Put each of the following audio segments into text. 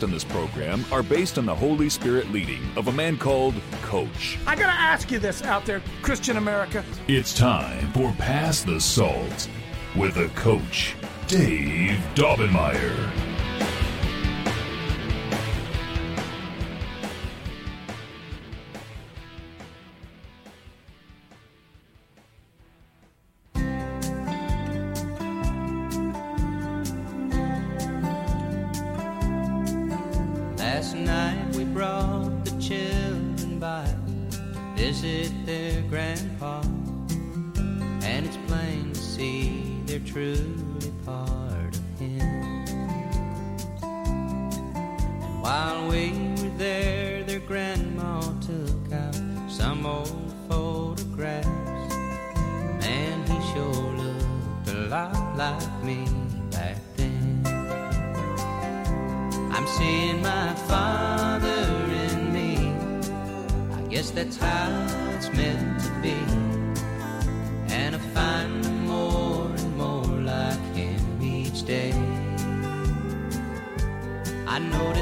on this program are based on the Holy Spirit leading of a man called Coach. I gotta ask you this out there, Christian America. It's time for Pass the Salt with a coach, Dave Daubenmire.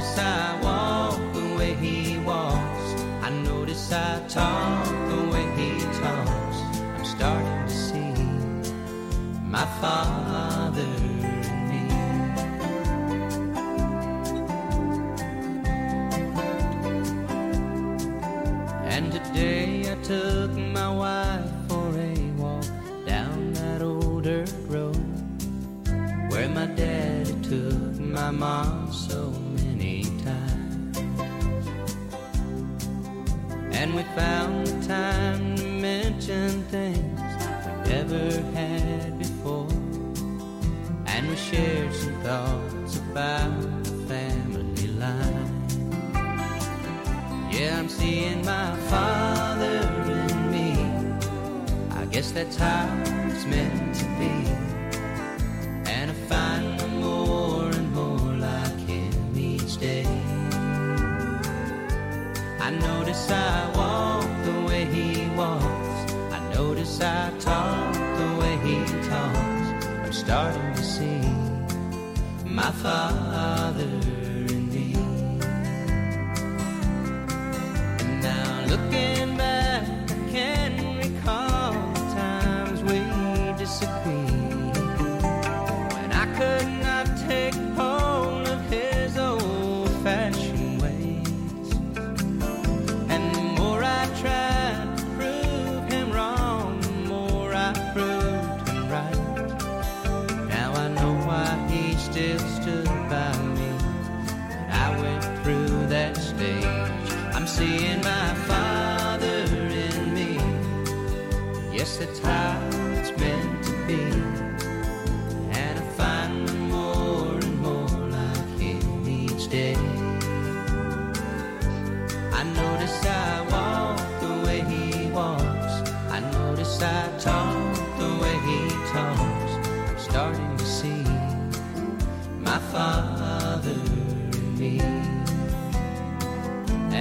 Notice I walk the way he walks. I notice I talk the way he talks. I'm starting to see my father in me. And today I took my wife for a walk down that old dirt road where my daddy took my mom And we found the time to mention things we never had before. And we shared some thoughts about the family line. Yeah, I'm seeing my father in me. I guess that's how it's meant to be. Notice I walk the way he walks. I notice I talk the way he talks. I'm starting to see my father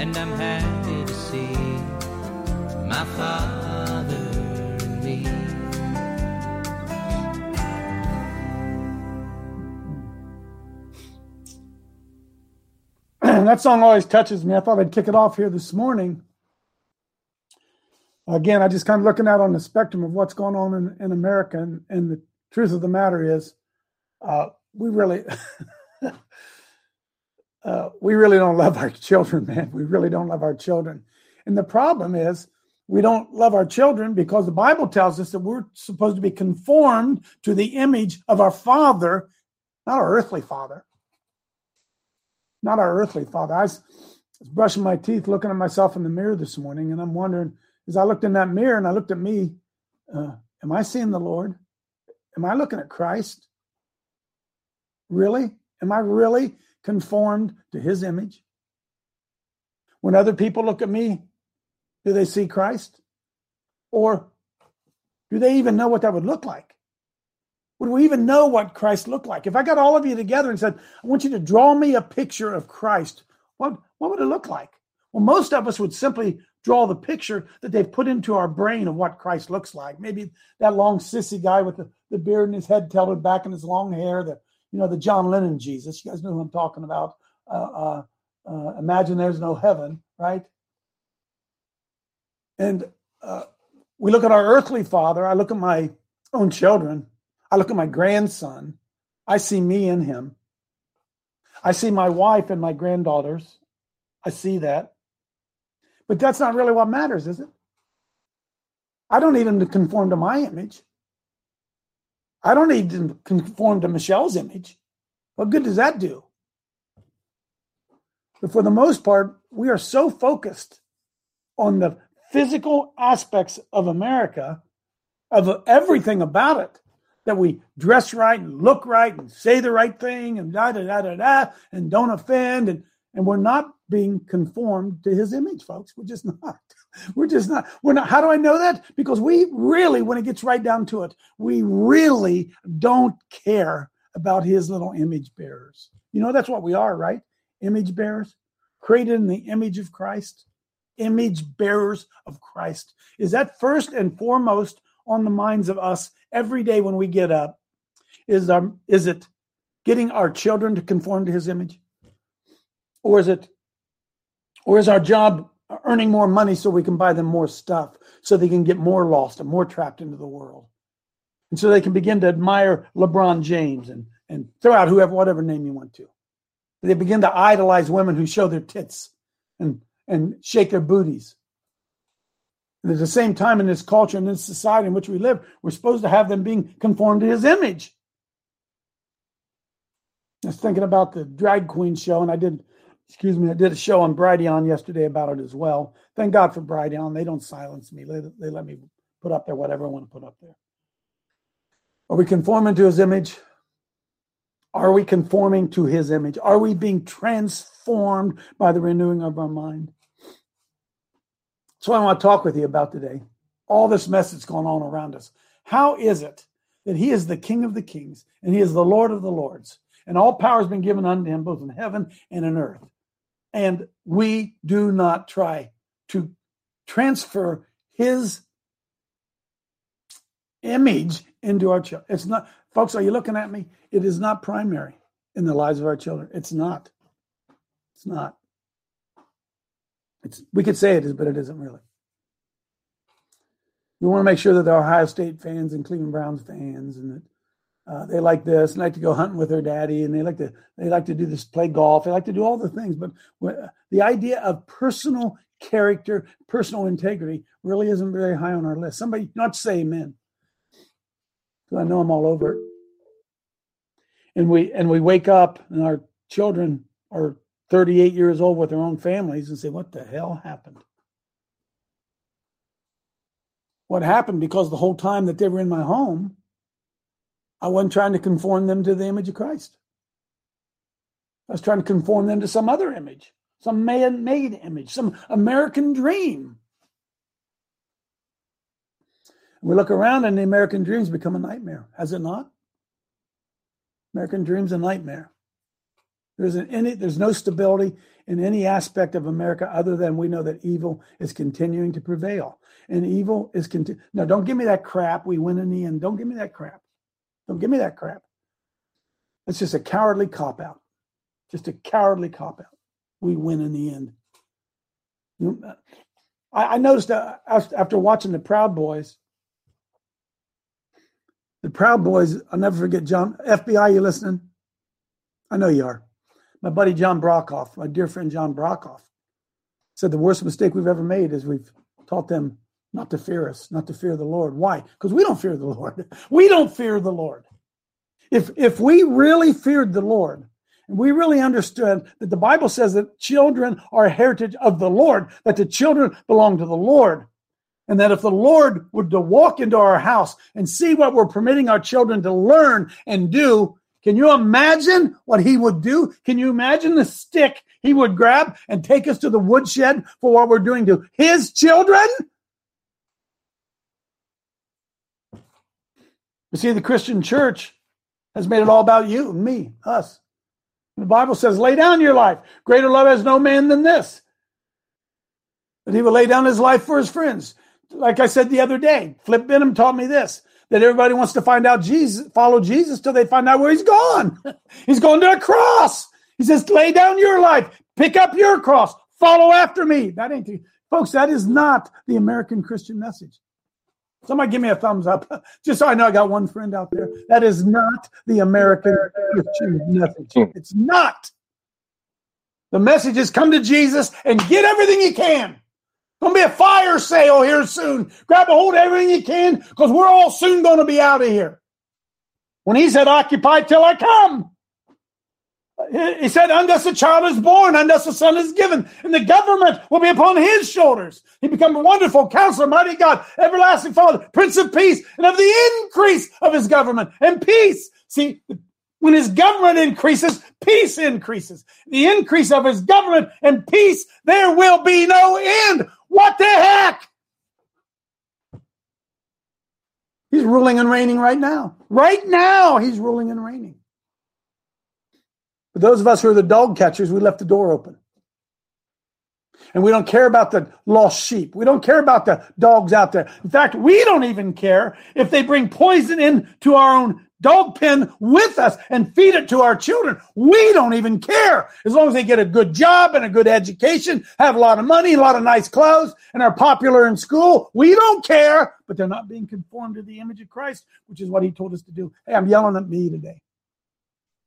And I'm happy to see my father that song always touches me. I thought I'd kick it off here this morning. Again, I just kind of looking out on the spectrum of what's going on in, in America, and, and the truth of the matter is, uh, we really, uh, we really don't love our children, man. We really don't love our children, and the problem is, we don't love our children because the Bible tells us that we're supposed to be conformed to the image of our Father, not our earthly Father not our earthly father. I was, brushing my teeth, looking at myself in the mirror this morning, and I'm wondering as I looked in that mirror and I looked at me, uh, am I seeing the Lord? Am I looking at Christ? Really? Am I really conformed to his image? When other people look at me, do they see Christ? Or do they even know what that would look like? Would we even know what Christ looked like? If I got all of you together and said, I want you to draw me a picture of Christ, what, what would it look like? Well, most of us would simply draw the picture that they've put into our brain of what Christ looks like. Maybe that long sissy guy with the, the beard and his head tilted back and his long hair, the you know the John Lennon Jesus. You guys know who I'm talking about. Uh, uh, uh, imagine there's no heaven, right? And uh, we look at our earthly father. I look at my own children. I look at my grandson. I see me in him. I see my wife and my granddaughters. I see that. But that's not really what matters, is it? I don't need him to conform to my image. I don't need to conform to Michelle's image. What good does that do? But for the most part, we are so focused on the physical aspects of America, of everything about it, that we dress right and look right and say the right thing and da da da da da and don't offend and and we're not being conformed to his image, folks. We're just not. We're just not. We're not. How do I know that? Because we really, when it gets right down to it, we really don't care about his little image bearers. You know, that's what we are, right? Image bearers, created in the image of Christ, image bearers of Christ. Is that first and foremost on the minds of us every day when we get up? Is our is it getting our children to conform to his image? Or is it or is our job earning more money so we can buy them more stuff so they can get more lost and more trapped into the world? And so they can begin to admire LeBron James and, and throw out whoever, whatever name you want to. They begin to idolize women who show their tits and, and shake their booties. And at the same time, in this culture and this society in which we live, we're supposed to have them being conformed to his image. I was thinking about the drag queen show, and I did excuse me, I did a show on Brighteon yesterday about it as well. Thank God for Brighteon. They don't silence me. They, they let me put up there whatever I want to put up there. Are we conforming to his image? Are we conforming to his image? Are we being transformed by the renewing of our mind? So I want to talk with you about today. All this mess that's going on around us. How is it that he is the King of the kings and he is the Lord of the lords? And all power has been given unto him both in heaven and in earth. And we do not try to transfer his image into our children. It's not, folks, are you looking at me? It is not primary in the lives of our children. It's not. It's not. It's we could say it is, but it isn't really. We want to make sure that the Ohio State fans and Cleveland Browns fans and that uh, they like this and like to go hunting with their daddy and they like to they like to do this play golf. They like to do all the things but the idea of personal character personal integrity really isn't very high on our list. Somebody not say amen i know i'm all over it. And we and we wake up and our children are 38 years old with their own families and say what the hell happened what happened because the whole time that they were in my home I wasn't trying to conform them to the image of Christ. I was trying to conform them to some other image, some man made image, some American dream. We look around and the American dreams become a nightmare, has it not? American dream's a nightmare. There's an any there's no stability in any aspect of America other than we know that evil is continuing to prevail. And evil is continu- now don't give me that crap. We win in the end. Don't give me that crap. Don't give me that crap. It's just a cowardly cop out. Just a cowardly cop out. We win in the end. I, I noticed uh, after watching the Proud Boys, the Proud Boys, I'll never forget John, FBI, you listening? I know you are. My buddy John Brokoff, my dear friend John Brokoff, said the worst mistake we've ever made is we've taught them not to fear us, not to fear the Lord. Why? Because we don't fear the Lord. We don't fear the Lord. If if we really feared the Lord, and we really understood that the Bible says that children are a heritage of the Lord, that the children belong to the Lord, and that if the Lord would to walk into our house and see what we're permitting our children to learn and do, Can you imagine what he would do? Can you imagine the stick he would grab and take us to the woodshed for what we're doing to his children? You see, the Christian church has made it all about you and me, us. The Bible says, lay down your life. Greater love has no man than this. That he will lay down his life for his friends. Like I said the other day, Flip Benham taught me this that everybody wants to find out Jesus, follow Jesus till they find out where he's gone. he's going to a cross. He says, lay down your life, pick up your cross, follow after me. That ain't, the, folks, that is not the American Christian message. Somebody give me a thumbs up, just so I know I got one friend out there. That is not the American Christian message. Hmm. It's not. The message is come to Jesus and get everything you can. Gonna be a fire sale here soon. Grab a hold of everything you can because we're all soon to be out of here. When he said, occupy till I come. He said, unless a child is born, unless a son is given, and the government will be upon his shoulders. He become a wonderful counselor, mighty God, everlasting Father, Prince of Peace, and of the increase of his government and peace. See, when his government increases, peace increases. The increase of his government and peace, there will be no end. What the heck? He's ruling and reigning right now. Right now, he's ruling and reigning. But those of us who are the dog catchers, we left the door open. And we don't care about the lost sheep. We don't care about the dogs out there. In fact, we don't even care if they bring poison into our own dog pen with us and feed it to our children. We don't even care as long as they get a good job and a good education, have a lot of money, a lot of nice clothes, and are popular in school. We don't care, but they're not being conformed to the image of Christ, which is what he told us to do. Hey, I'm yelling at me today.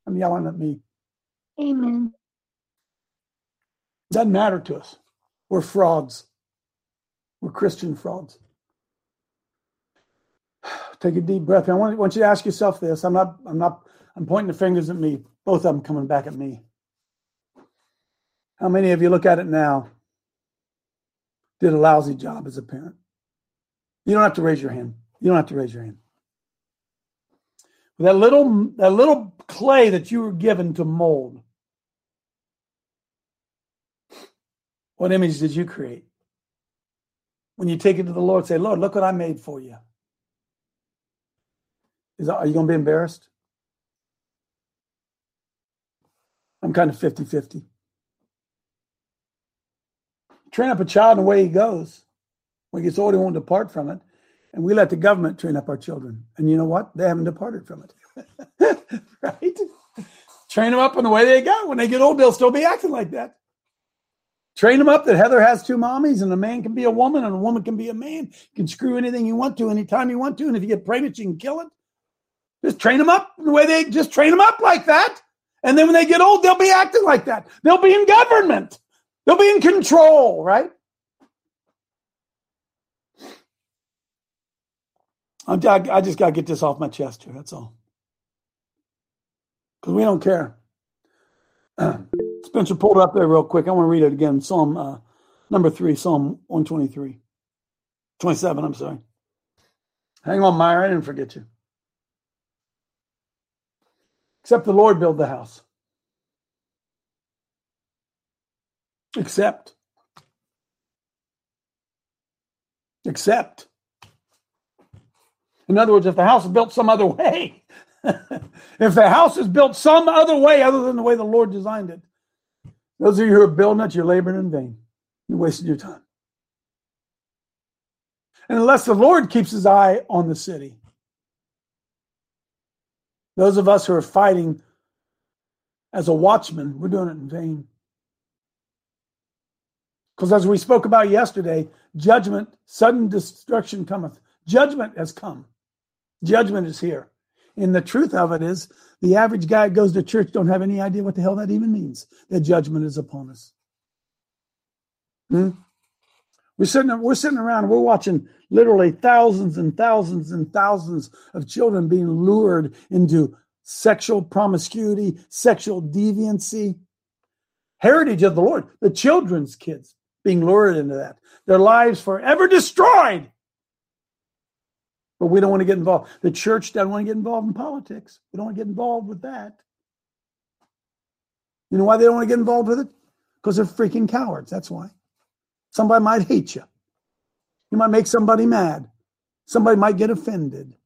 I'm yelling at me. Amen. Doesn't matter to us. We're frauds. We're Christian frauds. Take a deep breath. I want, want you to ask yourself this. I'm not, I'm not, I'm pointing the fingers at me. Both of them coming back at me. How many of you look at it now did a lousy job as a parent? You don't have to raise your hand. You don't have to raise your hand. That little, that little clay that you were given to mold. What image did you create? When you take it to the Lord, say, Lord, look what I made for you. Is are you going to be embarrassed? I'm kind of 50 50. Train up a child in the way he goes. When he gets old, he won't depart from it. And we let the government train up our children. And you know what? They haven't departed from it. right? Train them up in the way they go. When they get old, they'll still be acting like that. Train them up that Heather has two mommies and a man can be a woman and a woman can be a man. You can screw anything you want to anytime you want to. And if you get pregnant, you can kill it. Just train them up the way they just train them up like that. And then when they get old, they'll be acting like that. They'll be in government. They'll be in control, right? I'm, I just got to get this off my chest here. That's all. Because we don't care. Spencer pulled up there real quick. I want to read it again. Psalm uh, number three, Psalm 123. 27, I'm sorry. Hang on, Myra. I didn't forget you. Except the Lord build the house. Except. Except. In other words, if the house is built some other way, if the house is built some other way other than the way the Lord designed it, those of you who are building it, you're laboring in vain. You're wasting your time. And unless the Lord keeps his eye on the city, those of us who are fighting as a watchman, we're doing it in vain. Because as we spoke about yesterday, judgment, sudden destruction cometh. Judgment has come. Judgment is here. And the truth of it is, the average guy who goes to church don't have any idea what the hell that even means. That judgment is upon us. Hmm? We're sitting, we're sitting around, we're watching literally thousands and thousands and thousands of children being lured into sexual promiscuity, sexual deviancy. Heritage of the Lord, the children's kids being lured into that. Their lives forever destroyed But we don't want to get involved. The church doesn't want to get involved in politics. We don't want to get involved with that. You know why they don't want to get involved with it? Because they're freaking cowards. That's why. Somebody might hate you. You might make somebody mad. Somebody might get offended.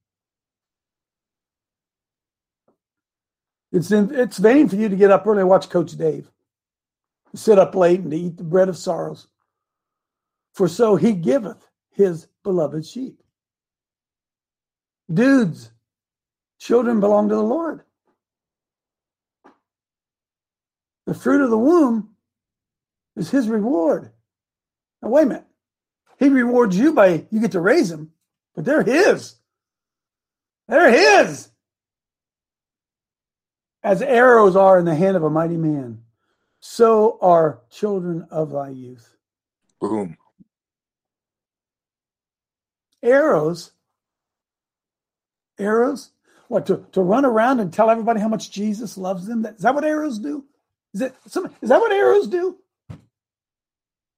It's in, it's vain for you to get up early and watch Coach Dave, sit up late and to eat the bread of sorrows. For so he giveth his beloved sheep. Dudes, children belong to the Lord. The fruit of the womb is his reward. Now, wait a minute. He rewards you by you get to raise them, but they're his. They're his. As arrows are in the hand of a mighty man, so are children of thy youth. Boom. Arrows. Arrows? What, to, to run around and tell everybody how much Jesus loves them? Is that what arrows do? Is, it, some, is that what arrows do?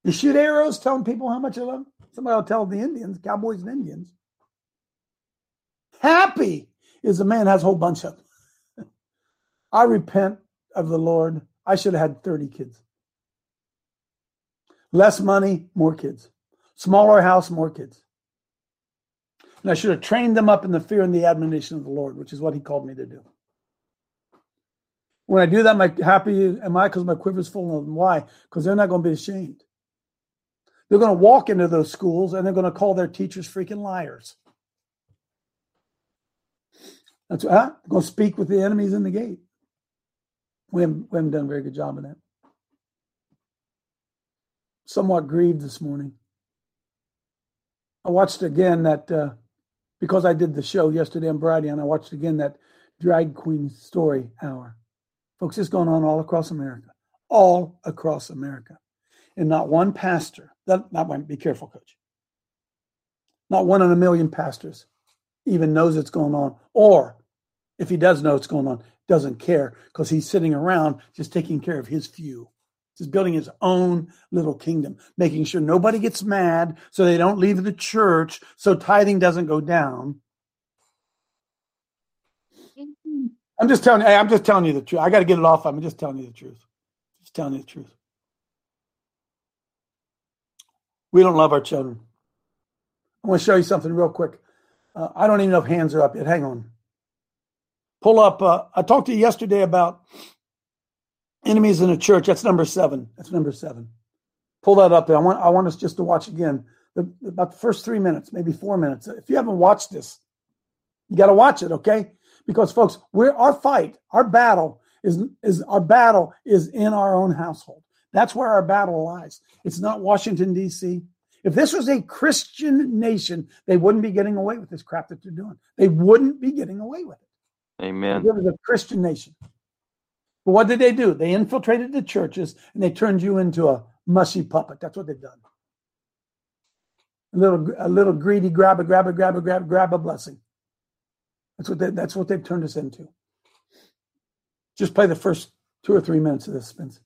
You shoot arrows telling people how much I love them? Somebody will tell the Indians, cowboys and Indians. Happy is a man has a whole bunch of them. I repent of the Lord. I should have had 30 kids. Less money, more kids. Smaller house, more kids. And I should have trained them up in the fear and the admonition of the Lord, which is what he called me to do. When I do that, I happy? Am I? Because my quiver's full of them. Why? Because they're not going to be ashamed. They're going to walk into those schools and they're going to call their teachers freaking liars. That's huh? Going to speak with the enemies in the gate. We haven't, we haven't done a very good job of that. Somewhat grieved this morning. I watched again that uh, because I did the show yesterday on Friday, and I watched again that drag queen story hour. Folks, it's going on all across America, all across America, and not one pastor. That not one. Be careful, coach. Not one in a million pastors even knows it's going on, or if he does know it's going on, doesn't care because he's sitting around just taking care of his few. Just building his own little kingdom, making sure nobody gets mad so they don't leave the church, so tithing doesn't go down. Mm-hmm. I'm just telling you, I'm just telling you the truth. I got to get it off. I'm just telling you the truth. Just telling you the truth. We don't love our children. I want to show you something real quick. Uh, I don't even know if hands are up yet. Hang on. Pull up. Uh, I talked to you yesterday about enemies in a church. That's number seven. That's number seven. Pull that up there. I want. I want us just to watch again the, about the first three minutes, maybe four minutes. If you haven't watched this, you got to watch it, okay? Because folks, we're our fight, our battle is is our battle is in our own household. That's where our battle lies. It's not Washington D.C. If this was a Christian nation, they wouldn't be getting away with this crap that they're doing. They wouldn't be getting away with it. Amen. It was a Christian nation. But what did they do? They infiltrated the churches and they turned you into a mushy puppet. That's what they've done. A little, a little greedy grab a grab a grab a grab grab a blessing. That's what they, that's what they've turned us into. Just play the first two or three minutes of this, Spence.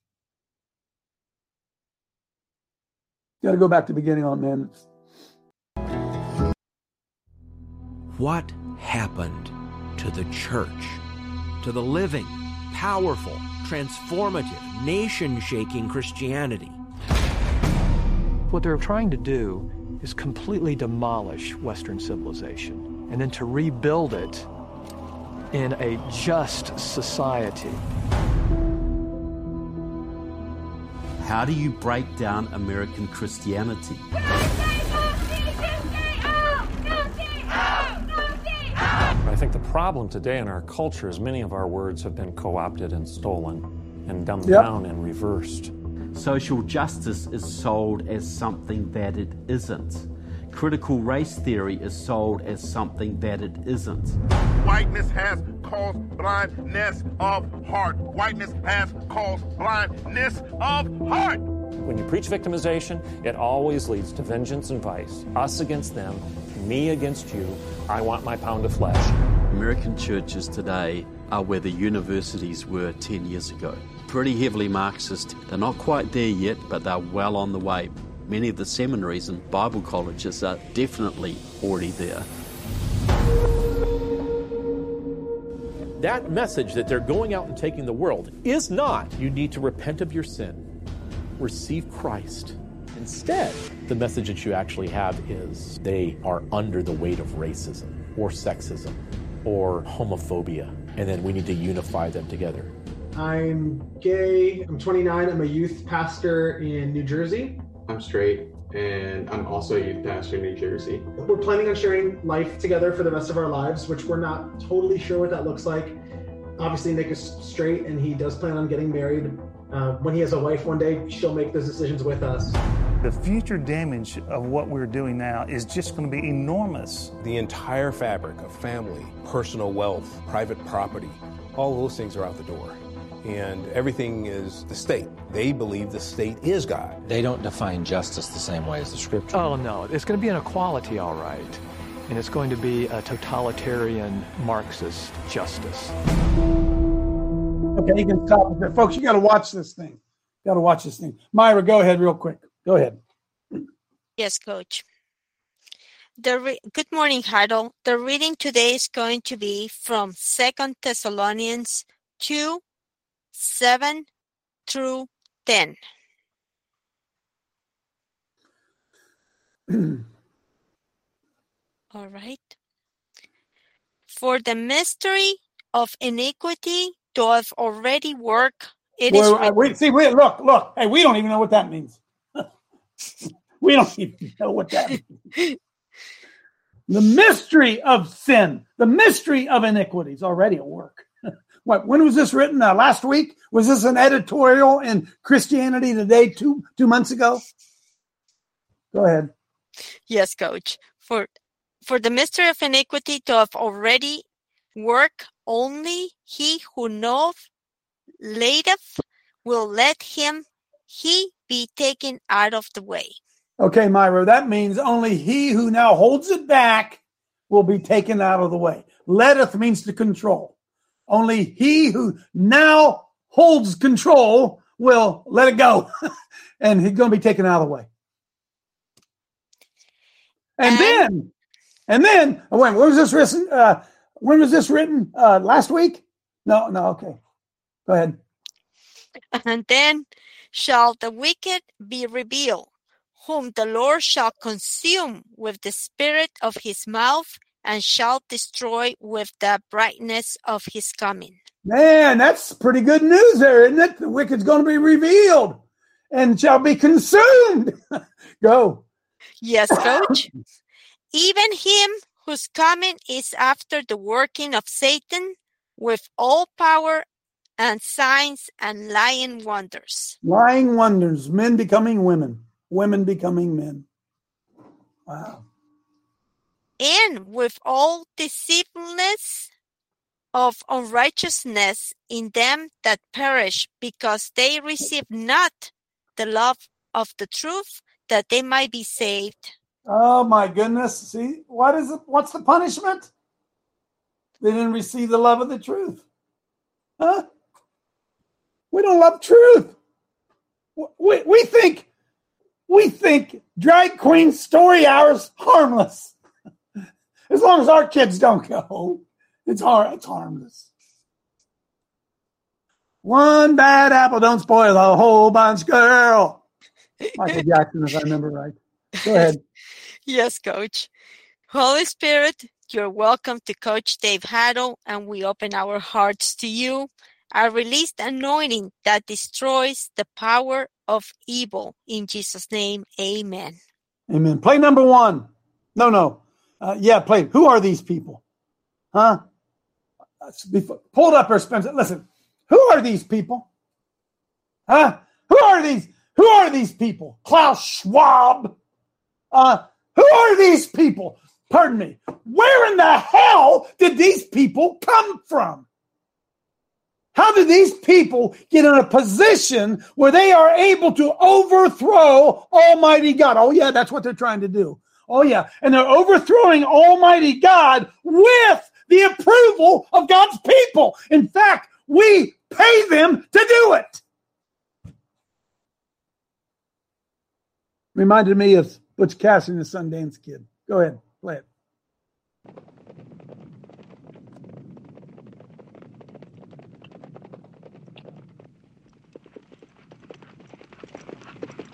Got to go back to the beginning on man. What happened to the church? To the living, powerful, transformative, nation shaking Christianity? What they're trying to do is completely demolish Western civilization and then to rebuild it in a just society. How do you break down American Christianity? I think the problem today in our culture is many of our words have been co opted and stolen and dumbed Yep. down and reversed. Social justice is sold as something that it isn't. Critical race theory is sold as something that it isn't. Whiteness has caused blindness of heart. Whiteness has caused blindness of heart. When you preach victimization, it always leads to vengeance and vice. Us against them, me against you. I want my pound of flesh. American churches today are where the universities were 10 years ago. Pretty heavily Marxist. They're not quite there yet, but they're well on the way. Many of the seminaries and Bible colleges are definitely already there. That message that they're going out and taking the world is not you need to repent of your sin, receive Christ. Instead, the message that you actually have is they are under the weight of racism or sexism or homophobia, and then we need to unify them together. I'm gay. I'm 29. I'm a youth pastor in New Jersey. I'm straight, and I'm also a youth pastor in New Jersey. We're planning on sharing life together for the rest of our lives, which we're not totally sure what that looks like. Obviously, Nick is straight, and he does plan on getting married. Uh, when he has a wife one day, she'll make those decisions with us. The future damage of what we're doing now is just going to be enormous. The entire fabric of family, personal wealth, private property, all those things are out the door. And everything is the state. They believe the state is God. They don't define justice the same way as the scripture. Oh, no. It's going to be an equality, all right. And it's going to be a totalitarian Marxist justice. Okay, you can stop it there. Folks, you got to watch this thing. You got to watch this thing. Myra, go ahead real quick. Go ahead. Yes, coach. The re- Good morning, Harold. The reading today is going to be from Second Thessalonians 2 7 through 10. All right. For the mystery of iniquity doth already work. It is Wait, wait, uh, written- wait, see, wait, look, look. Hey, we don't even know what that means. we don't even know what that means. The mystery of sin, the mystery of iniquity is already at work. What? When was this written? Uh, last week? Was this an editorial in Christianity Today two two months ago? Go ahead. Yes, coach. For for the mystery of iniquity to have already work only he who knoweth lateth will let him he be taken out of the way. Okay, Myra, that means only he who now holds it back will be taken out of the way. Letteth means to control. Only he who now holds control will let it go, and he's going to be taken out of the way. And, then, and then, oh, when, when was this written? Uh, when was this written? Uh, last week? No, no. Okay, go ahead. And then shall the wicked be revealed, whom the Lord shall consume with the spirit of his mouth and shall destroy with the brightness of his coming. Man, that's pretty good news there, isn't it? The wicked's going to be revealed and shall be consumed. Go. Yes, coach. Even him whose coming is after the working of Satan with all power and signs and lying wonders. Lying wonders, men becoming women, women becoming men. Wow. And with all deceitfulness of unrighteousness in them that perish, because they receive not the love of the truth, that they might be saved. Oh my goodness. See, what is it? What's the punishment? They didn't receive the love of the truth. Huh? We don't love truth. We, we think we think drag queen story hours harmless. As long as our kids don't go, it's hard, it's harmless. One bad apple don't spoil the whole bunch, girl. Michael Jackson, if I remember right. Go ahead. Yes, Coach. Holy Spirit, you're welcome to Coach Dave Haddle, and we open our hearts to you. I release the anointing that destroys the power of evil. In Jesus' name, amen. Amen. Play number one. No, no. Uh, yeah, play. Who are these people? Huh? Before, pull up there, Spencer. Listen. Who are these people? Huh? Who are these? Who are these people? Klaus Schwab. Uh, who are these people? Pardon me. Where in the hell did these people come from? How did these people get in a position where they are able to overthrow Almighty God? Oh, yeah, that's what they're trying to do. Oh, yeah. And they're overthrowing Almighty God with the approval of God's people. In fact, we pay them to do it. Reminded me of Butch Cassidy and the Sundance Kid. Go ahead, play it.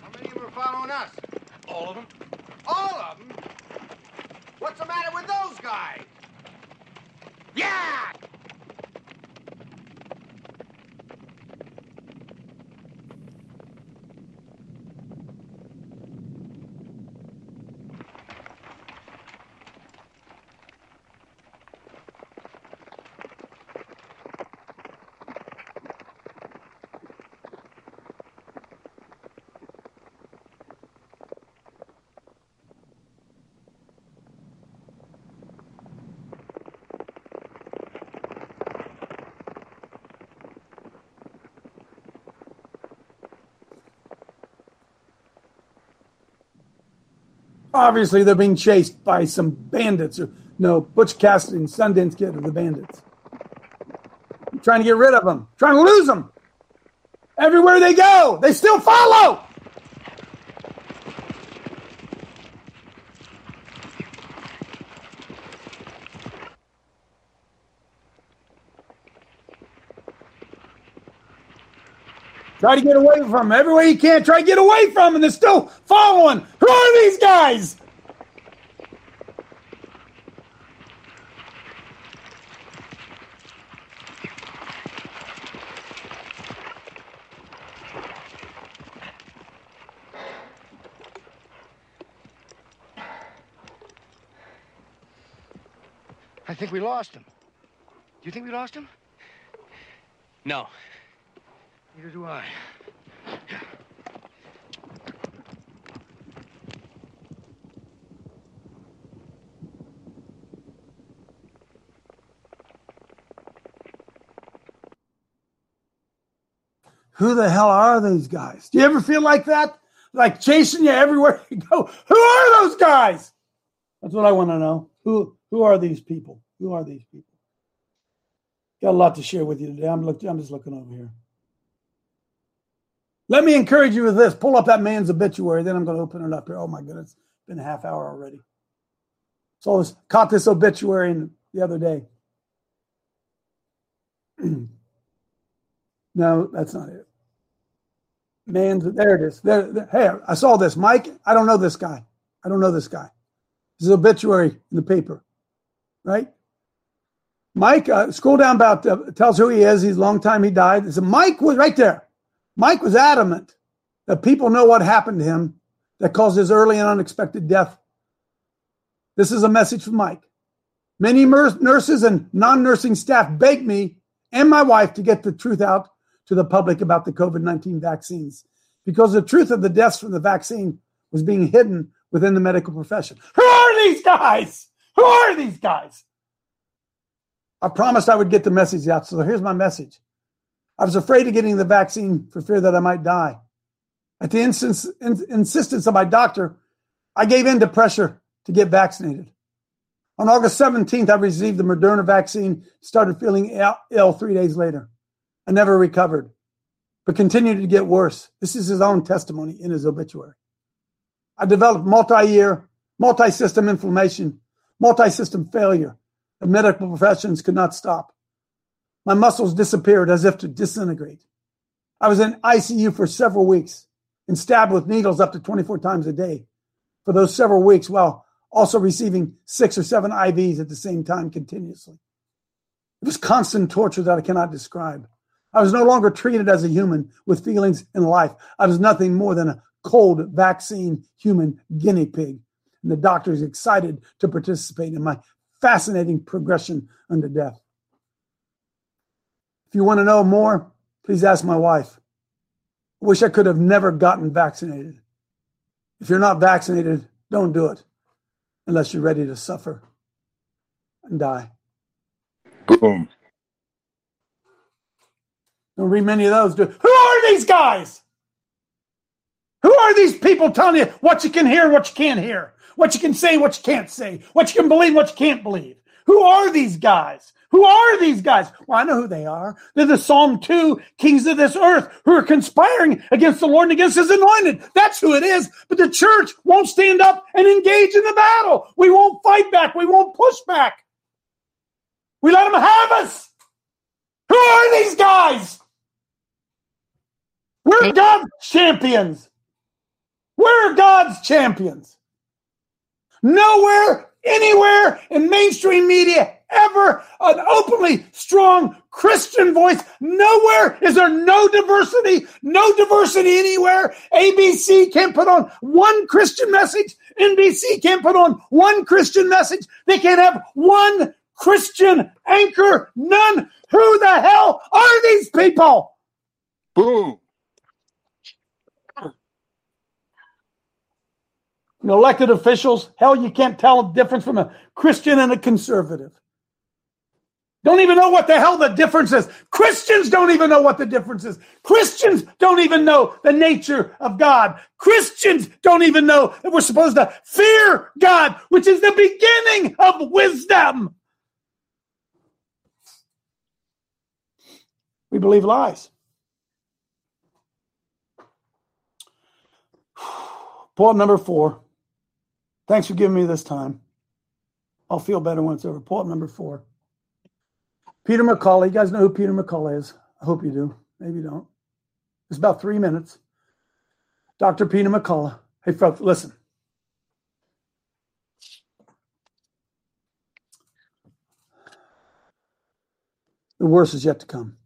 How many of them are following us? All of them. Guys? Yeah! Obviously, they're being chased by some bandits. Or no, Butch Cassidy and Sundance Kid are the bandits. I'm trying to get rid of them, trying to lose them. Everywhere they go, they still follow. Try to get away from them. Everywhere you can, try to get away from them. They're still following. Who are these guys? I think we lost him. Do you think we lost him? No. Neither do I. Who the hell are those guys? Do you ever feel like that? Like chasing you everywhere you go? Who are those guys? That's what I want to know. Who who are these people? Who are these people? Got a lot to share with you today. I'm look, I'm just looking over here. Let me encourage you with this. Pull up that man's obituary, then I'm going to open it up here. Oh my goodness, it's been a half hour already. So I caught this obituary in, the other day. no, that's not it. Man's there it is. There, there, hey, I saw this. Mike, I don't know this guy. I don't know this guy. This is obituary in the paper, right? Mike, uh, scroll down about uh, tells who he is. He's a long time he died. It's So Mike was right there. Mike was adamant that people know what happened to him that caused his early and unexpected death. This is a message from Mike. Many nurses and non nursing staff begged me and my wife to get the truth out to the public about the COVID 19 vaccines because the truth of the deaths from the vaccine was being hidden within the medical profession. Who are these guys? Who are these guys? I promised I would get the message out. So here's my message. I was afraid of getting the vaccine for fear that I might die. At the instance, in, insistence of my doctor, I gave in to pressure to get vaccinated. On August 17th, I received the Moderna vaccine, started feeling Ill, Ill three days later. I never recovered, but continued to get worse. This is his own testimony in his obituary. I developed multi year, multi system inflammation, multi system failure, the medical professions could not stop. My muscles disappeared as if to disintegrate. I was in ICU for several weeks and stabbed with needles up to 24 times a day for those several weeks while also receiving six or seven IVs at the same time continuously. It was constant torture that I cannot describe. I was no longer treated as a human with feelings and life. I was nothing more than a cold vaccine human guinea pig. And the doctors excited to participate in my fascinating progression unto death. If you want to know more, please ask my wife. I wish I could have never gotten vaccinated. If you're not vaccinated, don't do it unless you're ready to suffer and die. Boom. Don't read many of those. Do. Who are these guys? Who are these people telling you what you can hear what you can't hear? What you can say, what you can't say, what you can believe, what you can't believe? Who are these guys? Who are these guys? Well, I know who they are. They're the Psalm 2 kings of this earth who are conspiring against the Lord and against his anointed. That's who it is. But the church won't stand up and engage in the battle. We won't fight back. We won't push back. We let them have us. Who are these guys? We're God's champions. We're God's champions. Nowhere, anywhere in mainstream media ever an openly strong Christian voice. Nowhere is there no diversity, no diversity anywhere. ABC can't put on one Christian message. NBC can't put on one Christian message. They can't have one Christian anchor. None. Who the hell are these people? Boom. The elected officials, hell, you can't tell the difference from a Christian and a conservative. Don't even know what the hell the difference is. Christians don't even know what the difference is. Christians don't even know the nature of God. Christians don't even know that we're supposed to fear God, which is the beginning of wisdom. We believe lies. Point number four. Thanks for giving me this time. I'll feel better when it's over. Point number four. Peter McCullough. You guys know who Peter McCullough is? I hope you do. Maybe you don't. It's about three minutes. Dr. Peter McCullough. Hey, folks, listen. The worst is yet to come.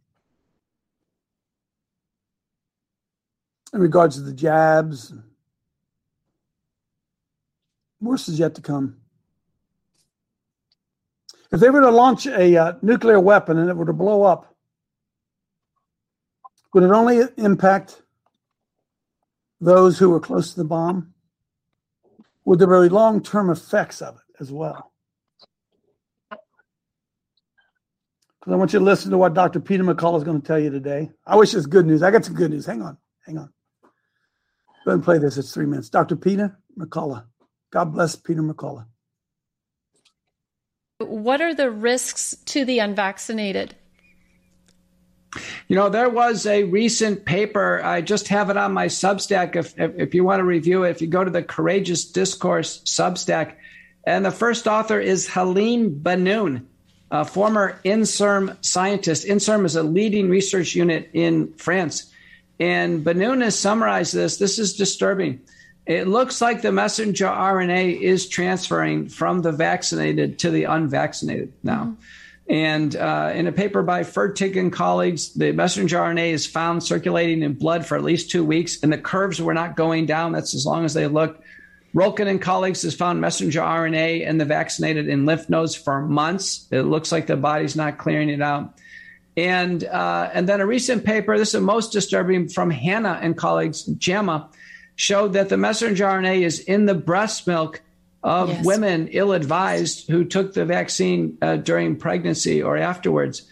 In regards to the jabs, worst is yet to come. If they were to launch a uh, nuclear weapon and it were to blow up, would it only impact those who were close to the bomb? Would there be long term effects of it as well? Because I want you to listen to what Dr. Peter McCullough is going to tell you today. I wish it's good news. I got some good news. Hang on. Hang on. Go ahead and play this. It's three minutes. Dr. Peter McCullough. God bless Peter McCullough. What are the risks to the unvaccinated? You know, there was a recent paper. I just have it on my Substack. If, if, if you want to review it, if you go to the Courageous Discourse Substack, and the first author is Helene Banoun, a former INSERM scientist. INSERM is a leading research unit in France. And Banoun has summarized this. This is disturbing. It looks like the messenger RNA is transferring from the vaccinated to the unvaccinated now. Mm-hmm. And uh, in a paper by Fertig and colleagues, the messenger RNA is found circulating in blood for at least two weeks, and the curves were not going down. That's as long as they looked. Roltgen and colleagues has found messenger RNA in the vaccinated in lymph nodes for months. It looks like the body's not clearing it out. And uh, and then a recent paper, this is most disturbing, from Hanna and colleagues, JAMA, showed that the messenger RNA is in the breast milk of yes. women ill-advised who took the vaccine uh, during pregnancy or afterwards.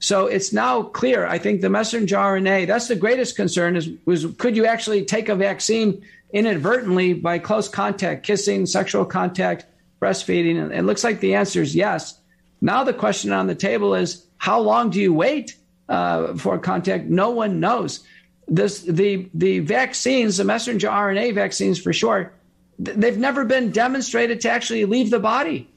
So it's now clear. I think the messenger RNA. That's the greatest concern. Is was could you actually take a vaccine inadvertently by close contact, kissing, sexual contact, breastfeeding? And it looks like the answer is yes. Now the question on the table is how long do you wait uh, for contact? No one knows this the the vaccines, the messenger RNA vaccines for short, they've never been demonstrated to actually leave the body.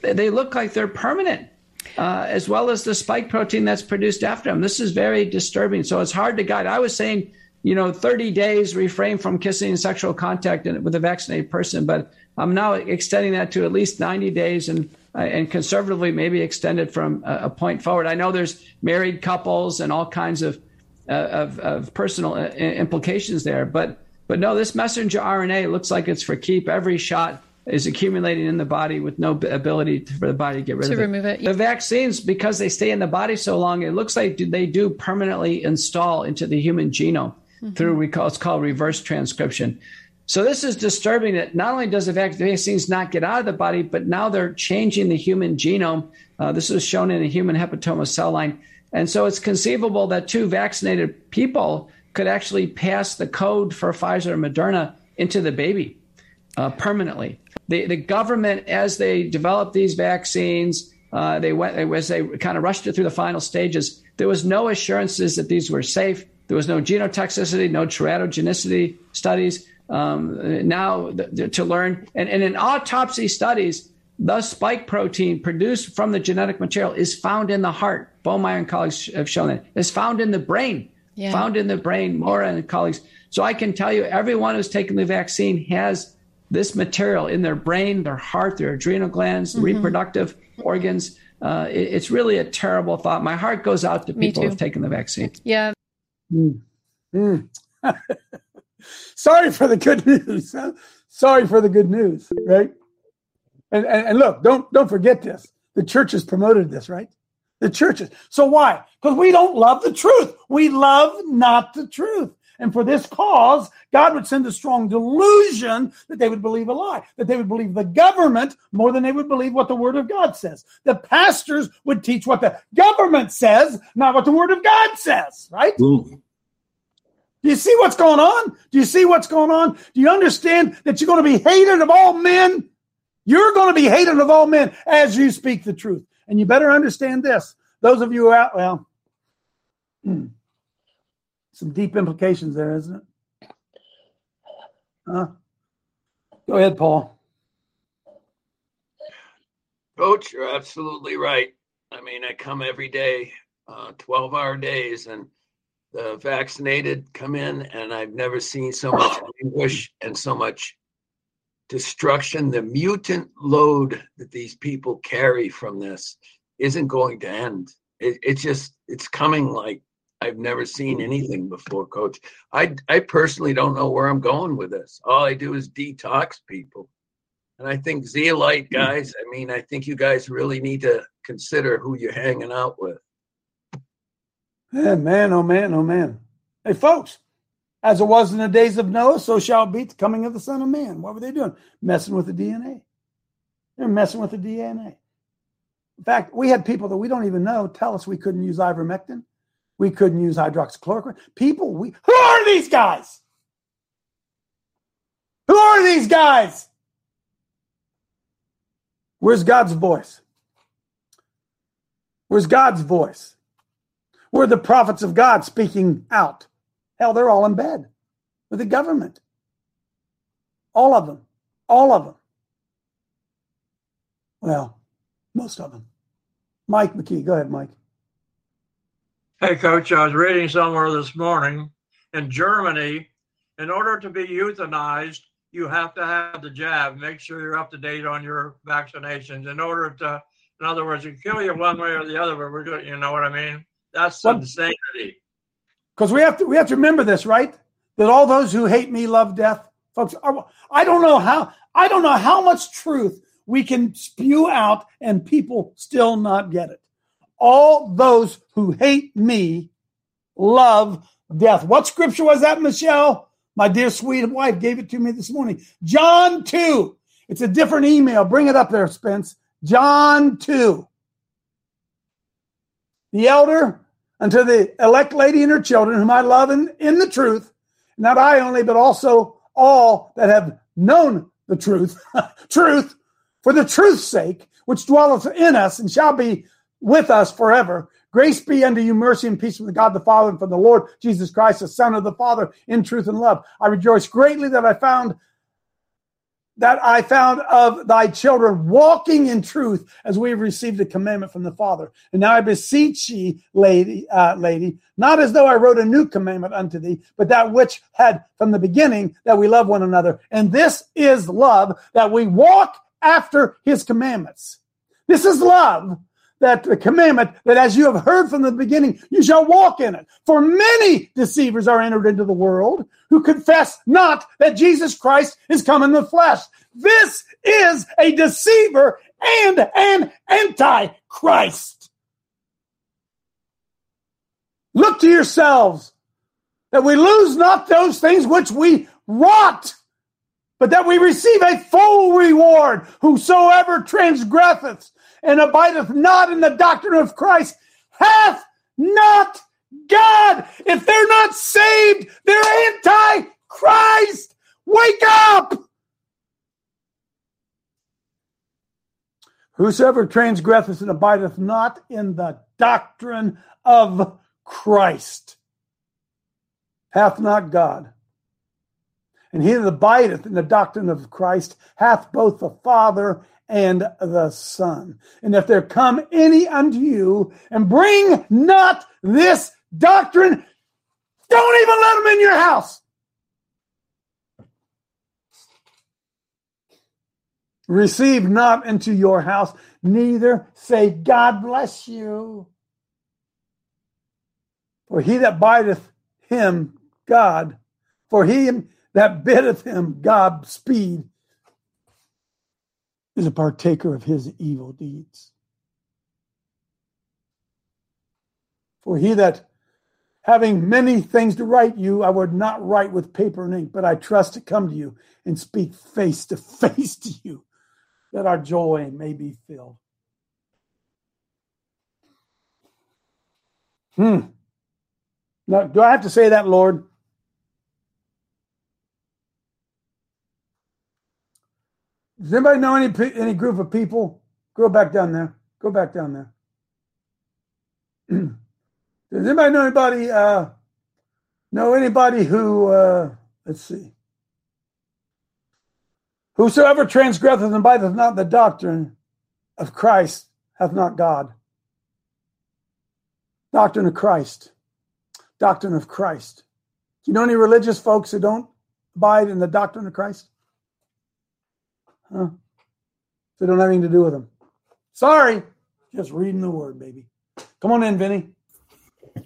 They look like they're permanent, uh, as well as the spike protein that's produced after them. This is very disturbing. So it's hard to guide. I was saying, you know, 30 days refrain from kissing and sexual contact with a vaccinated person, but I'm now extending that to at least 90 days and uh, and conservatively maybe extended from a, a point forward. I know there's married couples and all kinds of uh, of, of personal uh, implications there. But but no, this messenger RNA looks like it's for keep. Every shot is accumulating in the body with no ability to, for the body to get rid to of it. remove it. The vaccines, because they stay in the body so long, it looks like they do permanently install into the human genome mm-hmm. through it's called reverse transcription. So this is disturbing that not only does the vaccines not get out of the body, but now they're changing the human genome. Uh, this was shown in a human hepatoma cell line. And so it's conceivable that two vaccinated people could actually pass the code for Pfizer and Moderna into the baby uh, permanently. The, the government, as they developed these vaccines, uh, they went as they kind of rushed it through the final stages. There was no assurances that these were safe. There was no genotoxicity, no teratogenicity studies. Um, now th- to learn, and, and in autopsy studies, the spike protein produced from the genetic material is found in the heart. Baumeier and colleagues have shown that. It's found in the brain. yeah. found in the brain, Maura and colleagues. So I can tell you, everyone who's taken the vaccine has this material in their brain, their heart, their adrenal glands, mm-hmm. reproductive organs. Uh, it, it's really a terrible thought. My heart goes out to people who've taken the vaccine. Yeah. Mm. Mm. Sorry for the good news. Sorry for the good news, right? And, and, and look, don't don't forget this. The church has promoted this, right? The churches. So why? Because we don't love the truth. We love not the truth. And for this cause, God would send a strong delusion that they would believe a lie, that they would believe the government more than they would believe what the Word of God says. The pastors would teach what the government says, not what the Word of God says, right? Ooh. Do you see what's going on? Do you see what's going on? Do you understand that you're going to be hated of all men? You're going to be hated of all men as you speak the truth. And you better understand this. Those of you out, well, some deep implications there, isn't it? Huh? Go ahead, Paul. Coach, you're absolutely right. I mean, I come every day, uh, 12 hour days, and the vaccinated come in, and I've never seen so much anguish and so much destruction. The mutant load that these people carry from this isn't going to end. It, it's just it's coming like I've never seen hmm. anything before, Coach. I I personally don't know where I'm going with this. All I do is detox people, and I think zeolite hmm. guys. I mean, I think you guys really need to consider who you're hanging out with. Yeah, man, oh man, oh man. Hey, folks, as it was in the days of Noah, so shall it be the coming of the Son of Man. What were they doing? Messing with the DNA. They're messing with the DNA. In fact, we had people that we don't even know tell us we couldn't use ivermectin. We couldn't use hydroxychloroquine. People, we who are these guys? Who are these guys? Where's God's voice? Where's God's voice? We're the prophets of God speaking out. Hell, they're all in bed with the government. All of them. All of them. Well, most of them. Mike McKee, go ahead, Mike. Hey, Coach, I was reading somewhere this morning in Germany, in order to be euthanized, you have to have the jab. Make sure you're up to date on your vaccinations. In order to, in other words, you kill you one way or the other, but we're good. You know what I mean? That's what, insanity. Because we have to we have to remember this, right? That all those who hate me love death, folks. Are, I don't know how I don't know how much truth we can spew out and people still not get it. All those who hate me love death. What scripture was that, Michelle? My dear sweet wife gave it to me this morning. John 2. It's a different email. Bring it up there, Spence. John 2. The elder unto the elect lady and her children, whom I love in, in the truth, not I only, but also all that have known the truth, truth, for the truth's sake, which dwelleth in us and shall be with us forever. Grace be unto you, mercy and peace from God the Father and from the Lord Jesus Christ, the Son of the Father, in truth and love. I rejoice greatly that I found that I found of thy children walking in truth as we have received a commandment from the Father. And now I beseech ye, lady, uh, lady, not as though I wrote a new commandment unto thee, but that which had from the beginning that we love one another. And this is love, that we walk after his commandments. This is love, that the commandment that as you have heard from the beginning, you shall walk in it. For many deceivers are entered into the world who confess not that Jesus Christ is come in the flesh. This is a deceiver and an antichrist. Look to yourselves that we lose not those things which we wrought, but that we receive a full reward. Whosoever transgresseth and abideth not in the doctrine of Christ hath not God. If they're not saved, they're anti Christ. Wake up. Whosoever transgresseth and abideth not in the doctrine of Christ hath not God. And he that abideth in the doctrine of Christ hath both the Father and the Son. And if there come any unto you and bring not this doctrine, Don't even let them in your house. Receive not into your house, neither say, God bless you. For he that bideth him, God, for he that biddeth him, God speed, is a partaker of his evil deeds. For he that having many things to write you, I would not write with paper and ink, but I trust to come to you and speak face to face to you, that our joy may be filled. Hmm. Now, do I have to say that, Lord? Does anybody know any any group of people? Go back down there. Go back down there. Does anybody know anybody uh, know anybody who uh, let's see. Whosoever transgresseth and abideth not the doctrine of Christ hath not God. Doctrine of Christ. Doctrine of Christ. Do you know any religious folks who don't abide in the doctrine of Christ? Huh? They don't have anything to do with them. Sorry, just reading the word, baby. Come on in, Vinny.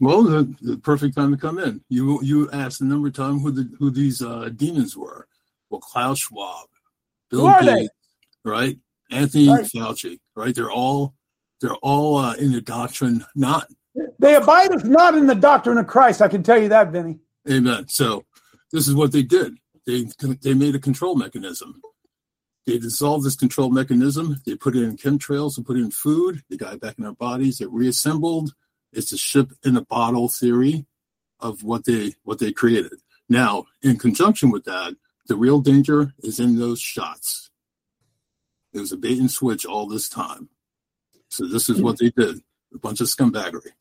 Well, the, the perfect time to come in. You you asked a number of times who the who these uh, demons were. Well, Klaus Schwab, Bill Who are Gates, they? right? Anthony Right. Fauci, right? They're all they're all uh, in the doctrine, not They abideth not in the doctrine of Christ. I can tell you that, Vinny. Amen. So this is what they did. They they made a control mechanism. They dissolved this control mechanism. They put it in chemtrails and put it in food. They got it back in our bodies. It reassembled. It's a ship in a bottle theory of what they what they created. Now, in conjunction with that, the real danger is in those shots. It was a bait and switch all this time. So this is what they did. A bunch of scumbaggery.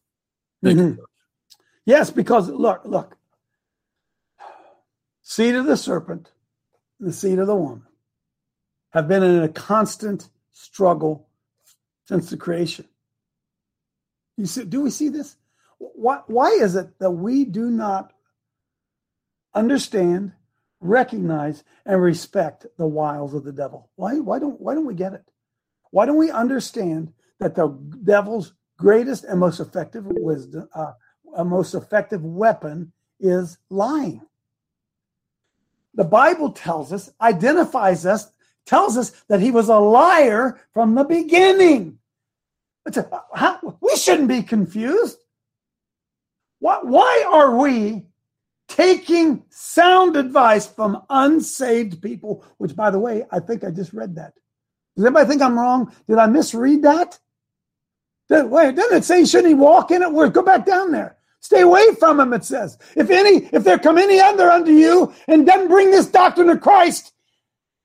Mhm. Yes, because look, look. Seed of the serpent, the seed of the woman, have been in a constant struggle since the creation. You see, do we see this? Why, why is it that we do not understand, recognize, and respect the wiles of the devil? Why, why don't why don't we get it? Why don't we understand that the devil's greatest and most effective wisdom, uh, most effective weapon is lying? The Bible tells us, identifies us, tells us that he was a liar from the beginning. A- how- we shouldn't be confused. Why, why are we taking sound advice from unsaved people? Which, by the way, I think I just read that. Does anybody think I'm wrong? Did I misread that? Did, wait, doesn't it say shouldn't he walk in it? Go back down there. Stay away from him, it says. If any, if there come any other unto you and doesn't bring this doctrine of Christ,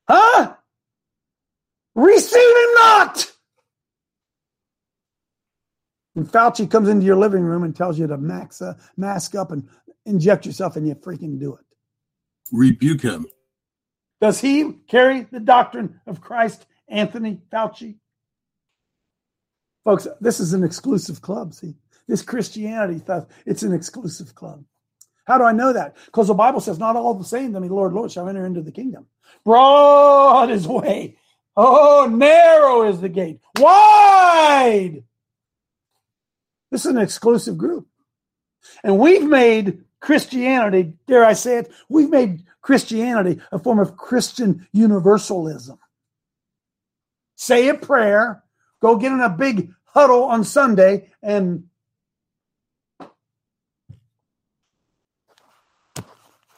huh? Receive him not. And Fauci comes into your living room and tells you to max, uh, mask up and inject yourself, and you freaking do it. Rebuke him. Does he carry the doctrine of Christ, Anthony Fauci? Folks, this is an exclusive club. See, this Christianity stuff, it's an exclusive club. How do I know that? Because the Bible says, not all the same to me, Lord, Lord, shall enter into the kingdom. Broad is way. Oh, narrow is the gate. Wide. This is an exclusive group. And we've made Christianity, dare I say it, we've made Christianity a form of Christian universalism. Say a prayer, go get in a big huddle on Sunday, and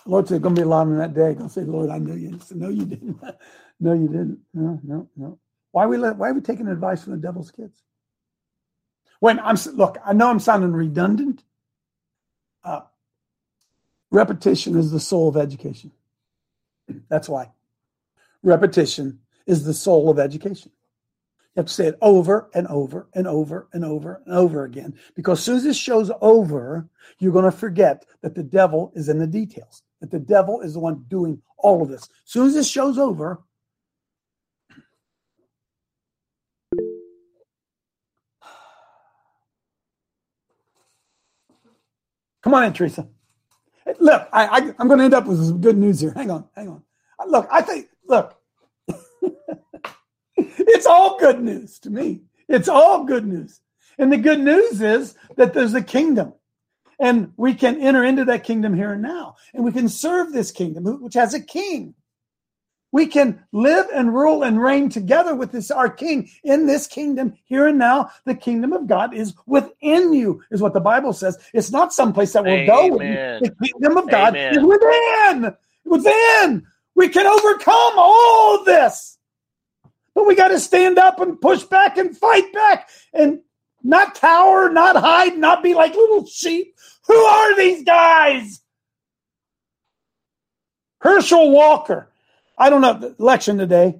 Lord said, going to be a lot on that day. Don't say, Lord, I know you. I no, you didn't. No, you didn't. No, no, no. Why are we let, why are we taking advice from the devil's kids? When I'm look, I know I'm sounding redundant. Uh, repetition is the soul of education. That's why. Repetition is the soul of education. You have to say it over and over and over and over and over again. Because as soon as this show's over, you're going to forget that the devil is in the details, that the devil is the one doing all of this. As soon as this show's over, come on in, Teresa. look, I, I'm going to end up with some good news here. Hang on, hang on. Look, I think look, it's all good news to me. It's all good news, and the good news is that there's a kingdom. And we can enter into that kingdom here and now. And we can serve this kingdom, which has a king. We can live and rule and reign together with this our king in this kingdom here and now. The kingdom of God is within you, is what the Bible says. It's not someplace that will go. The kingdom of God Amen. is within. Within. We can overcome all this. But we got to stand up and push back and fight back and not cower, not hide, not be like little sheep. Who are these guys? Herschel Walker. I don't know election today.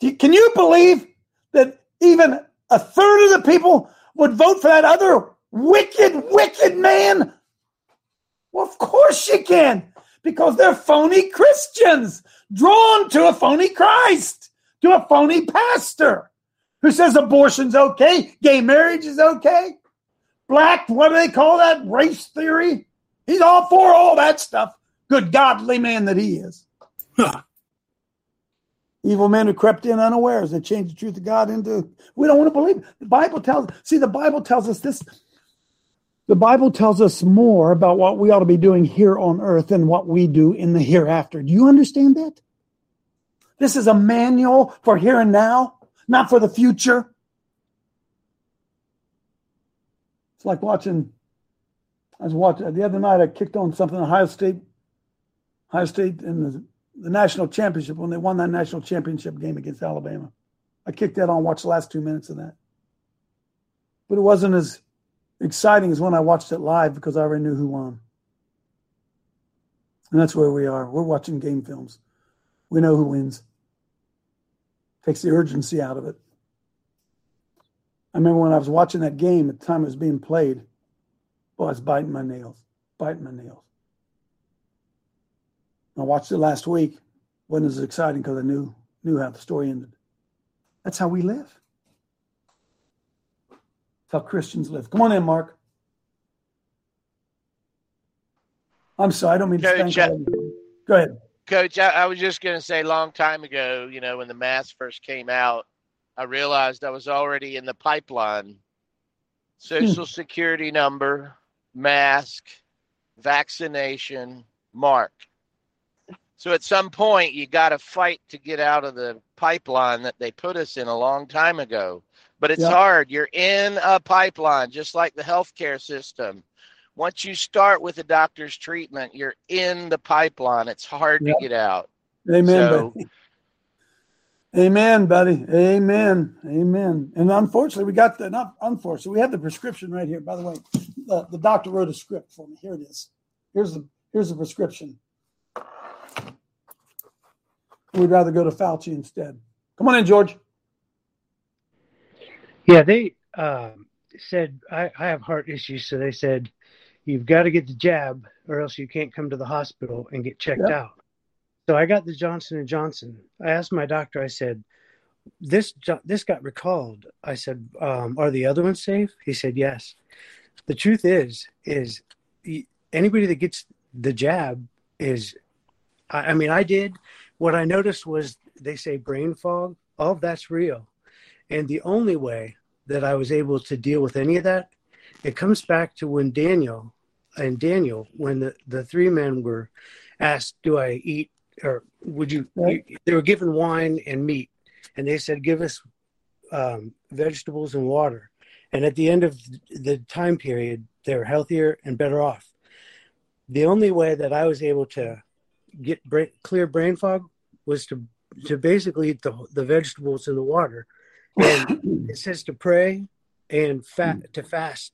Can you believe that even a third of the people would vote for that other wicked, wicked man? Well, of course you can, because they're phony Christians drawn to a phony Christ, to a phony pastor who says abortion's okay, gay marriage is okay, black, what do they call that? Race theory. He's all for all that stuff. Good godly man that he is. Evil men who crept in unawares. They changed the truth of God into. We don't want to believe. The Bible tells. See, the Bible tells us this. The Bible tells us more about what we ought to be doing here on earth than what we do in the hereafter. Do you understand that? This is a manual for here and now, not for the future. It's like watching. I was watching the other night. I kicked on something. Ohio State, Ohio State in the, the national championship when they won that national championship game against Alabama. I kicked that on. Watched the last two minutes of that, but it wasn't as exciting as when I watched it live because I already knew who won. And that's where we are. We're watching game films. We know who wins. Takes the urgency out of it. I remember when I was watching that game at the time it was being played. Boy, I was biting my nails, biting my nails. I watched it last week. wasn't as exciting because I knew knew how the story ended. That's how we live. That's how Christians live. Come on in, Mark. I'm sorry, I don't mean to Coach, spank uh, you. Go ahead. Coach, I, I was just going to say, a long time ago, you know, when the mask first came out, I realized I was already in the pipeline. Social hmm. security number, mask, vaccination, mark. So at some point, you got to fight to get out of the pipeline that they put us in a long time ago. But it's Yeah. hard. You're in a pipeline, just like the healthcare system. Once you start with a doctor's treatment, you're in the pipeline. It's hard Yeah. to get out. Amen, So- buddy. Amen, buddy. Amen. Amen. And unfortunately, we got the not unfortunately, we have the prescription right here. By the way, the, the doctor wrote a script for me. Here it is. Here's the here's the prescription. We'd rather go to Fauci instead. Come on in, George. Yeah, they um, said I, I have heart issues, so they said you've got to get the jab, or else you can't come to the hospital and get checked Yep. out. So I got the Johnson and Johnson. I asked my doctor. I said, "This this got recalled." I said, um, "Are the other ones safe?" He said, "Yes." The truth is, is anybody that gets the jab is, I, I mean, I did. What I noticed was they say brain fog. All of that's real. And the only way that I was able to deal with any of that, it comes back to when Daniel and Daniel, when the, the three men were asked, Do I eat or would you, Right. you they were given wine and meat. And they said, Give us um, vegetables and water. And at the end of the time period, they were healthier and better off. The only way that I was able to get brain, clear brain fog was to to basically eat the the vegetables and the water. And it says to pray and fat to fast.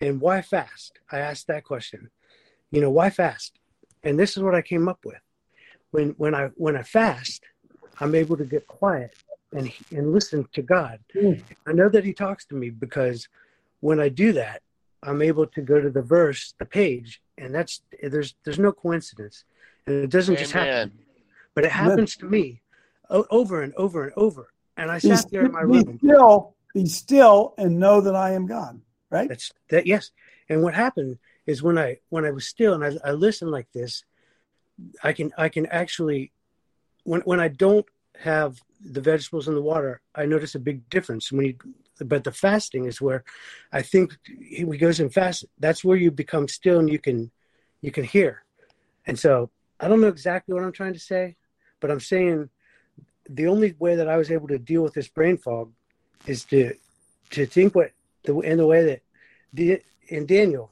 And why fast? I asked that question. You know, why fast? And this is what I came up with. When when I when I fast, I'm able to get quiet and and listen to God. I know that He talks to me because when I do that, I'm able to go to the verse, the page, and that's there's there's no coincidence, and it doesn't just happen, but it happens to me over and over and over. And I Be sat there in my still- be room. still, be still, and know that I am God. Right? That's that. Yes. And what happened is when I when I was still and I, I listen like this, I can I can actually when when I don't have the vegetables and the water, I notice a big difference. When you but the fasting is where I think he goes and fast. That's where you become still and you can you can hear. And so I don't know exactly what I'm trying to say, but I'm saying the only way that I was able to deal with this brain fog is to to think what the in the way that the in Daniel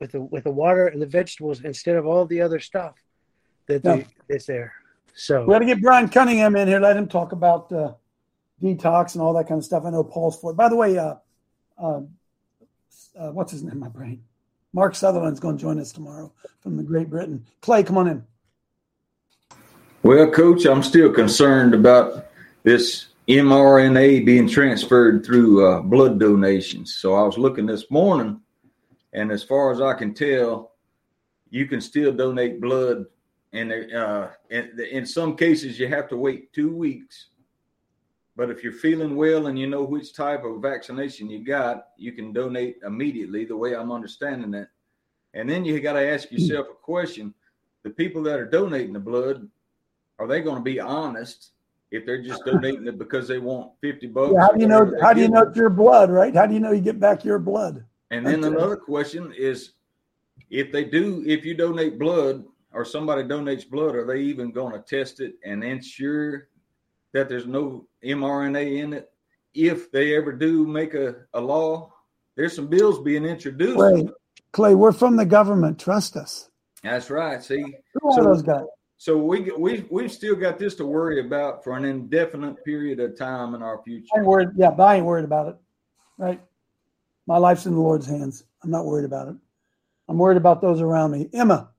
with the with the water and the vegetables instead of all the other stuff that Yeah. they, that's there. So We got to get Brian Cunningham in here. Let him talk about uh, detox and all that kind of stuff. I know Paul's for it. By the way, uh, uh, uh, what's his name? My brain. Mark Sutherland's going to join us tomorrow from the Great Britain. Clay, come on in. Well, Coach, I'm still concerned about this mRNA being transferred through uh, blood donations. So I was looking this morning, and as far as I can tell, you can still donate blood, and uh, in, in some cases you have to wait two weeks. But if you're feeling well and you know which type of vaccination you got, you can donate immediately. The way I'm understanding it, and then you got to ask yourself a question: the people that are donating the blood are they going to be honest if they're just donating it because they want 50 bucks? Yeah, how do you know? How do you know it's your blood, right? How do you know you get back your blood? And then Okay. another question is if they do, if you donate blood or somebody donates blood, are they even going to test it and ensure that there's no mRNA in it? If they ever do make a, a law, there's some bills being introduced. Clay, Clay, we're from the government. Trust us. That's right. See, Who are those guys? So we we we've still got this to worry about for an indefinite period of time in our future. I ain't worried. Yeah, but I ain't worried about it. Right? My life's in the Lord's hands. I'm not worried about it. I'm worried about those around me. Emma,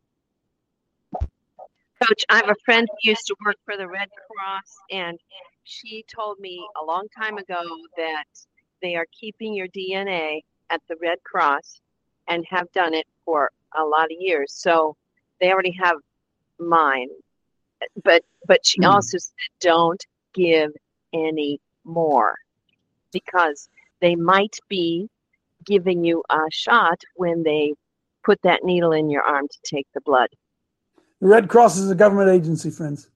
Coach, I have a friend who used to work for the Red Cross, and she told me a long time ago that they are keeping your DNA at the Red Cross and have done it for a lot of years. So they already have mine. But but she Hmm. also said don't give any more because they might be giving you a shot when they put that needle in your arm to take the blood. The Red Cross is a government agency, friends.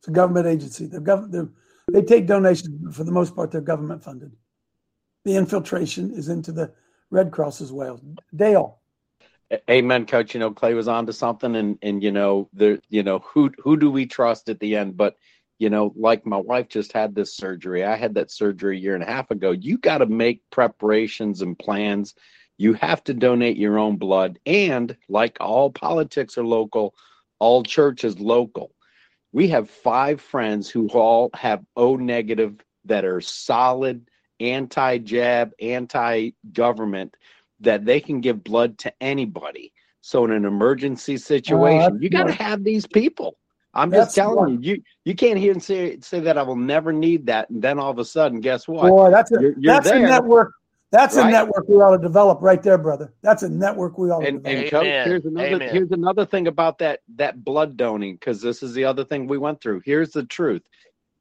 It's a government agency. They're gov- they're, they take donations, but for the most part, they're government funded. The infiltration is into the Red Cross as well. Dale, Amen, coach. You know, Clay was onto something and and you know, the you know, who who do we trust at the end? But you know, like my wife just had this surgery. I had that surgery a year and a half ago. You got to make preparations and plans. You have to donate your own blood. And like all politics are local, all church is local. We have five friends who all have O negative that are solid anti jab, anti government that they can give blood to anybody. So in an emergency situation, that's you got to have these people. I'm just telling smart. you, you you can't hear and say say that I will never need that, and then all of a sudden, guess what? boy, that's a You're- you're that's a network. That's a network we ought to develop right there, brother. That's a network we ought to And, develop. and coach, here's another Amen. here's another thing about that that blood donating because this is the other thing we went through. Here's the truth: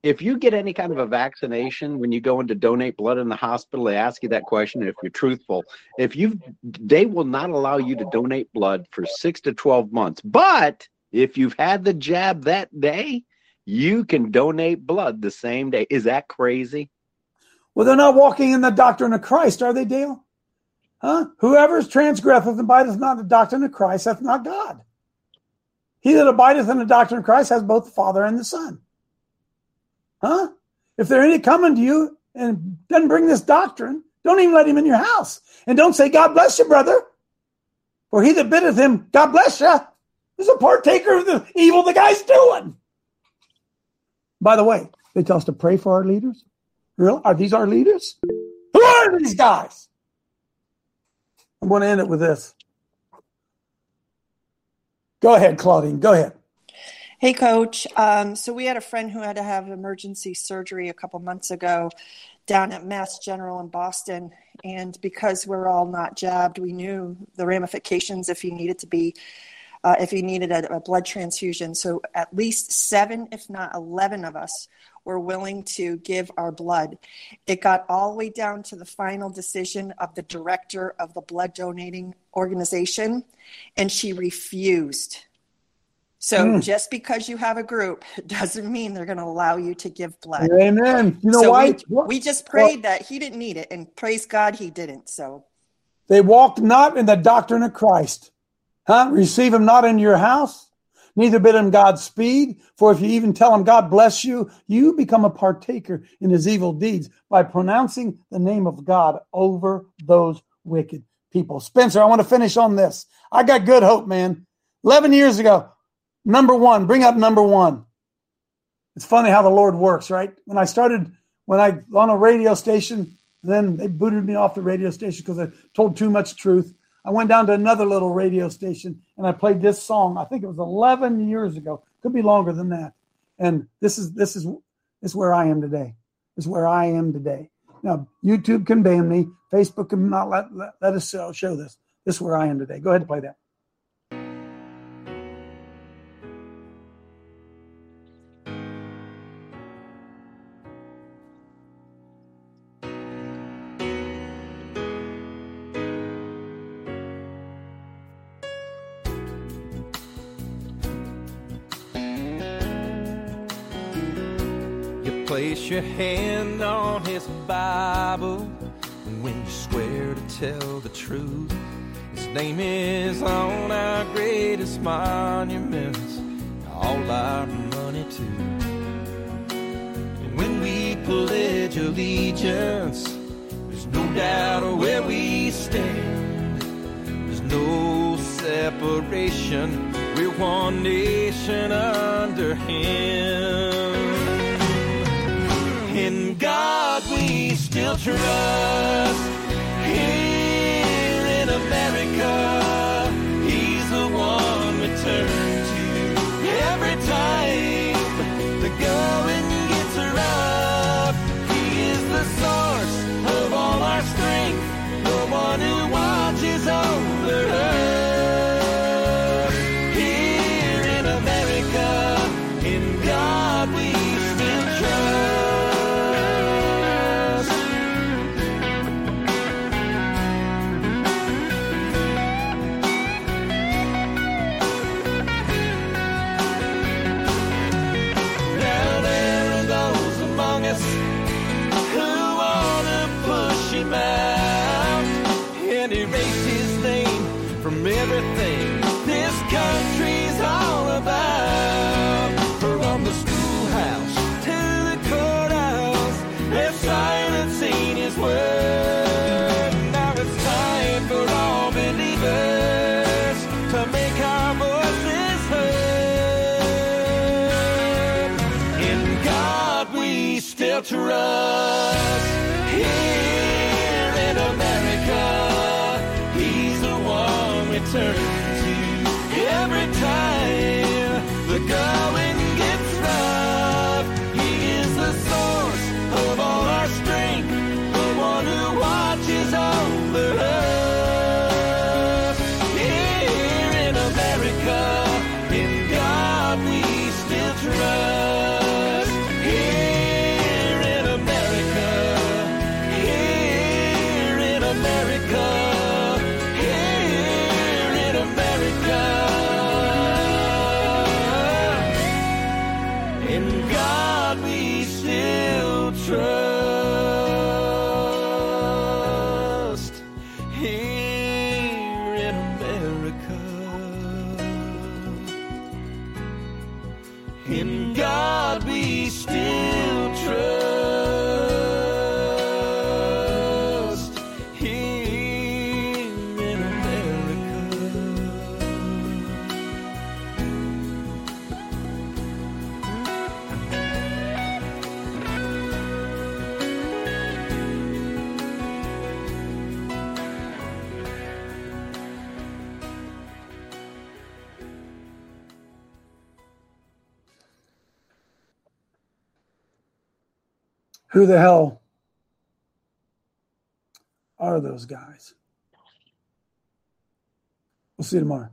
if you get any kind of a vaccination when you go in to donate blood in the hospital, they ask you that question. If you're truthful, if you they will not allow you to donate blood for six to twelve months. But if you've had the jab that day, you can donate blood the same day. Is that crazy? Well, they're not walking in the doctrine of Christ, are they, Dale? Huh? Whoever transgresseth and abideth not in the doctrine of Christ hath not God. He that abideth in the doctrine of Christ has both the Father and the Son. Huh? If there any coming to you and doesn't bring this doctrine, don't even let him in your house. And don't say, God bless you, brother. For he that biddeth him, God bless you, is a partaker of the evil the guy's doing. By the way, they tell us to pray for our leaders. Real? Are these our leaders? Who are these guys? I'm going to end it with this. Go ahead, Claudine. Go ahead. Hey, Coach. Um, so we had a friend who had to have emergency surgery a couple months ago down at Mass General in Boston, and because we're all not jabbed, we knew the ramifications if he needed to be, uh, if he needed a, a blood transfusion. So at least seven, if not eleven, of us were willing to give our blood. It got all the way down to the final decision of the director of the blood donating organization, and she refused. So Mm. just because you have a group doesn't mean they're going to allow you to give blood. Amen. You know so why? We, we just prayed that he didn't need it, and praise God he didn't. So They walked not in the doctrine of Christ. Huh? Receive him not into your house, neither bid him Godspeed. For if you even tell him God bless you, you become a partaker in his evil deeds by pronouncing the name of God over those wicked people. Spencer, I want to finish on this. I got good hope, man. 11 years ago, number one, bring up number one. It's funny how the Lord works, right? When I started, when I on a radio station, then they booted me off the radio station because I told too much truth. I went down to another little radio station and I played this song. I think it was 11 years ago. Could be longer than that. And this is this is this is where I am today. This is where I am today. Now YouTube can ban me. Facebook can not let let, let us show, show this. This is where I am today. Go ahead and play that. Place your hand on his Bible and when you swear to tell the truth. His name is on our greatest monuments, all our money too. And when we pledge allegiance, there's no doubt of where we stand. There's no separation. We're one nation under him. God we still trust. Still trust. Who the hell are those guys? We'll see you tomorrow.